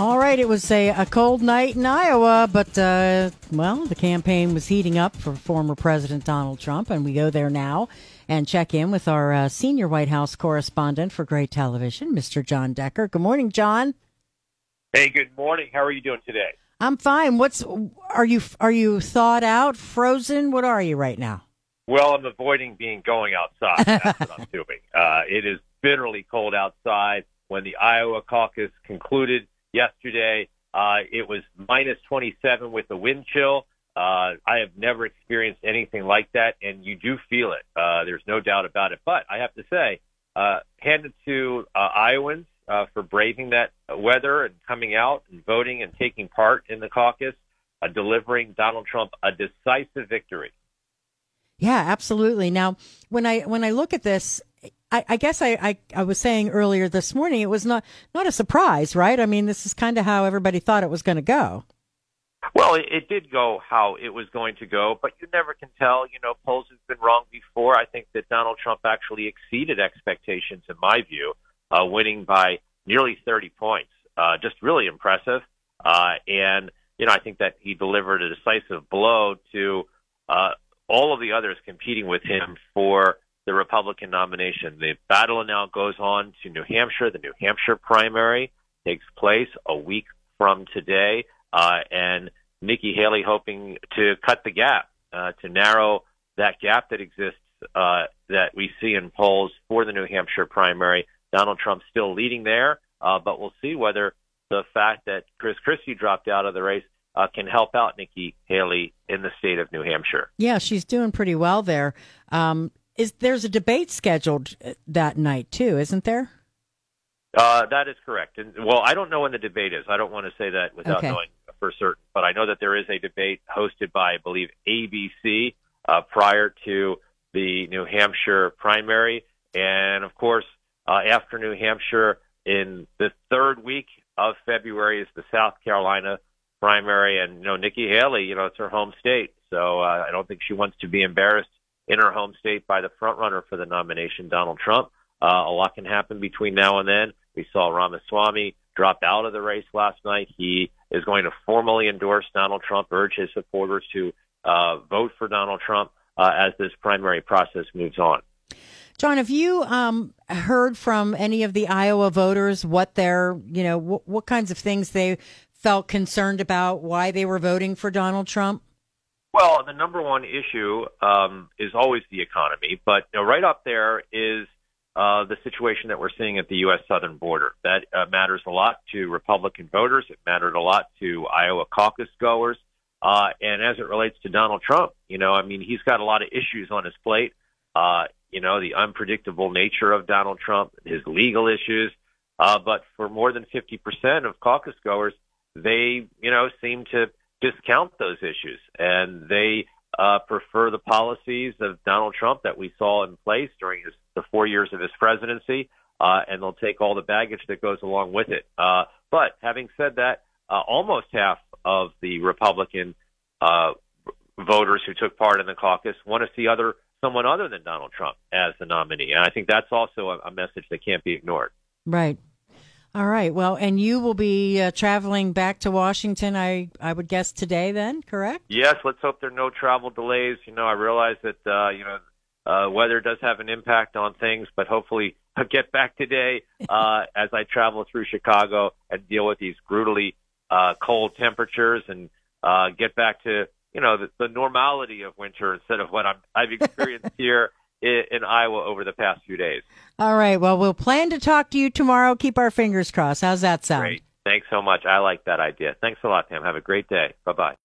All right, it was a, a cold night in Iowa, but, uh, well, the campaign was heating up for former President Donald Trump, and we go there now and check in with our uh, senior White House correspondent for Gray Television, Mr. Jon Decker. Good morning, Jon. Hey, good morning. How are you doing today? I'm fine. What's are you are you thawed out, frozen? What are you right now? Well, I'm avoiding being going outside. That's what I'm doing. Uh, it is bitterly cold outside. When the Iowa caucus concluded yesterday, uh, it was minus 27 with the wind chill. Uh, I have never experienced anything like that, and you do feel it. Uh, there's no doubt about it. But I have to say, uh, hand it to uh, Iowans uh, for braving that weather and coming out and voting and taking part in the caucus, uh, delivering Donald Trump a decisive victory. Yeah, absolutely. Now, when I when I look at this, I, I guess I, I, I was saying earlier this morning it was not not a surprise, right? I mean, this is kind of how everybody thought it was going to go. Well, it, it did go how it was going to go, but you never can tell. You know, polls have been wrong before. I think that Donald Trump actually exceeded expectations, in my view, uh, winning by nearly 30 points. Uh, just really impressive. Uh, and, you know, I think that he delivered a decisive blow to uh, all of the others competing with him for the Republican nomination. The battle now goes on to New Hampshire. The New Hampshire primary takes place a week from today. Uh, and Nikki Haley hoping to cut the gap, uh, to narrow that gap that exists, uh, that we see in polls for the New Hampshire primary. Donald Trump still leading there, uh, but we'll see whether the fact that Chris Christie dropped out of the race uh, can help out Nikki Haley in the state of New Hampshire. Yeah, she's doing pretty well there. Um, is there's a debate scheduled uh, that night too, isn't there? Uh, that is correct. And well, I don't know when the debate is. I don't want to say that without Okay. knowing for certain. But I know that there is a debate hosted by, I believe, ABC uh, prior to the New Hampshire primary, and of course, uh, after New Hampshire, in the third week of February is the South Carolina primary, and you know Nikki Haley, you know it's her home state, so uh, I don't think she wants to be embarrassed in her home state by the front runner for the nomination, Donald Trump. Uh, a lot can happen between now and then. We saw Ramaswamy drop out of the race last night. He is going to formally endorse Donald Trump, urge his supporters to uh, vote for Donald Trump uh, as this primary process moves on. Jon, have you um, heard from any of the Iowa voters what their, you know, what, what kinds of things they felt concerned about, why they were voting for Donald Trump? Well, the number one issue um, is always the economy, but you know, right up there is uh, the situation that we're seeing at the U.S. southern border. That uh, matters a lot to Republican voters. It mattered a lot to Iowa caucus goers. Uh, and as it relates to Donald Trump, you know, I mean, he's got a lot of issues on his plate. Uh, you know, the unpredictable nature of Donald Trump, his legal issues. Uh, but for more than 50% of caucus goers, they, you know, seem to discount those issues and they uh, prefer the policies of Donald Trump that we saw in place during his, the four years of his presidency, uh, and they'll take all the baggage that goes along with it. Uh, but having said that, uh, almost half of the Republican uh, voters who took part in the caucus want to see other someone other than Donald Trump as the nominee, and I think that's also a, a message that can't be ignored. Right. All right. Well, and you will be uh, traveling back to Washington, I, I would guess today, then, correct? Yes, let's hope there are no travel delays. You know, I realize that uh, you know uh, weather does have an impact on things, but hopefully I'll get back today uh, as I travel through Chicago and deal with these brutally uh, cold temperatures and uh, get back to you know the, the normality of winter instead of what I'm, I've experienced here in Iowa over the past few days. All right. Well, we'll plan to talk to you tomorrow. Keep our fingers crossed. How's that sound? Great. Thanks so much. I like that idea. Thanks a lot, Pam. Have a great day. Bye bye.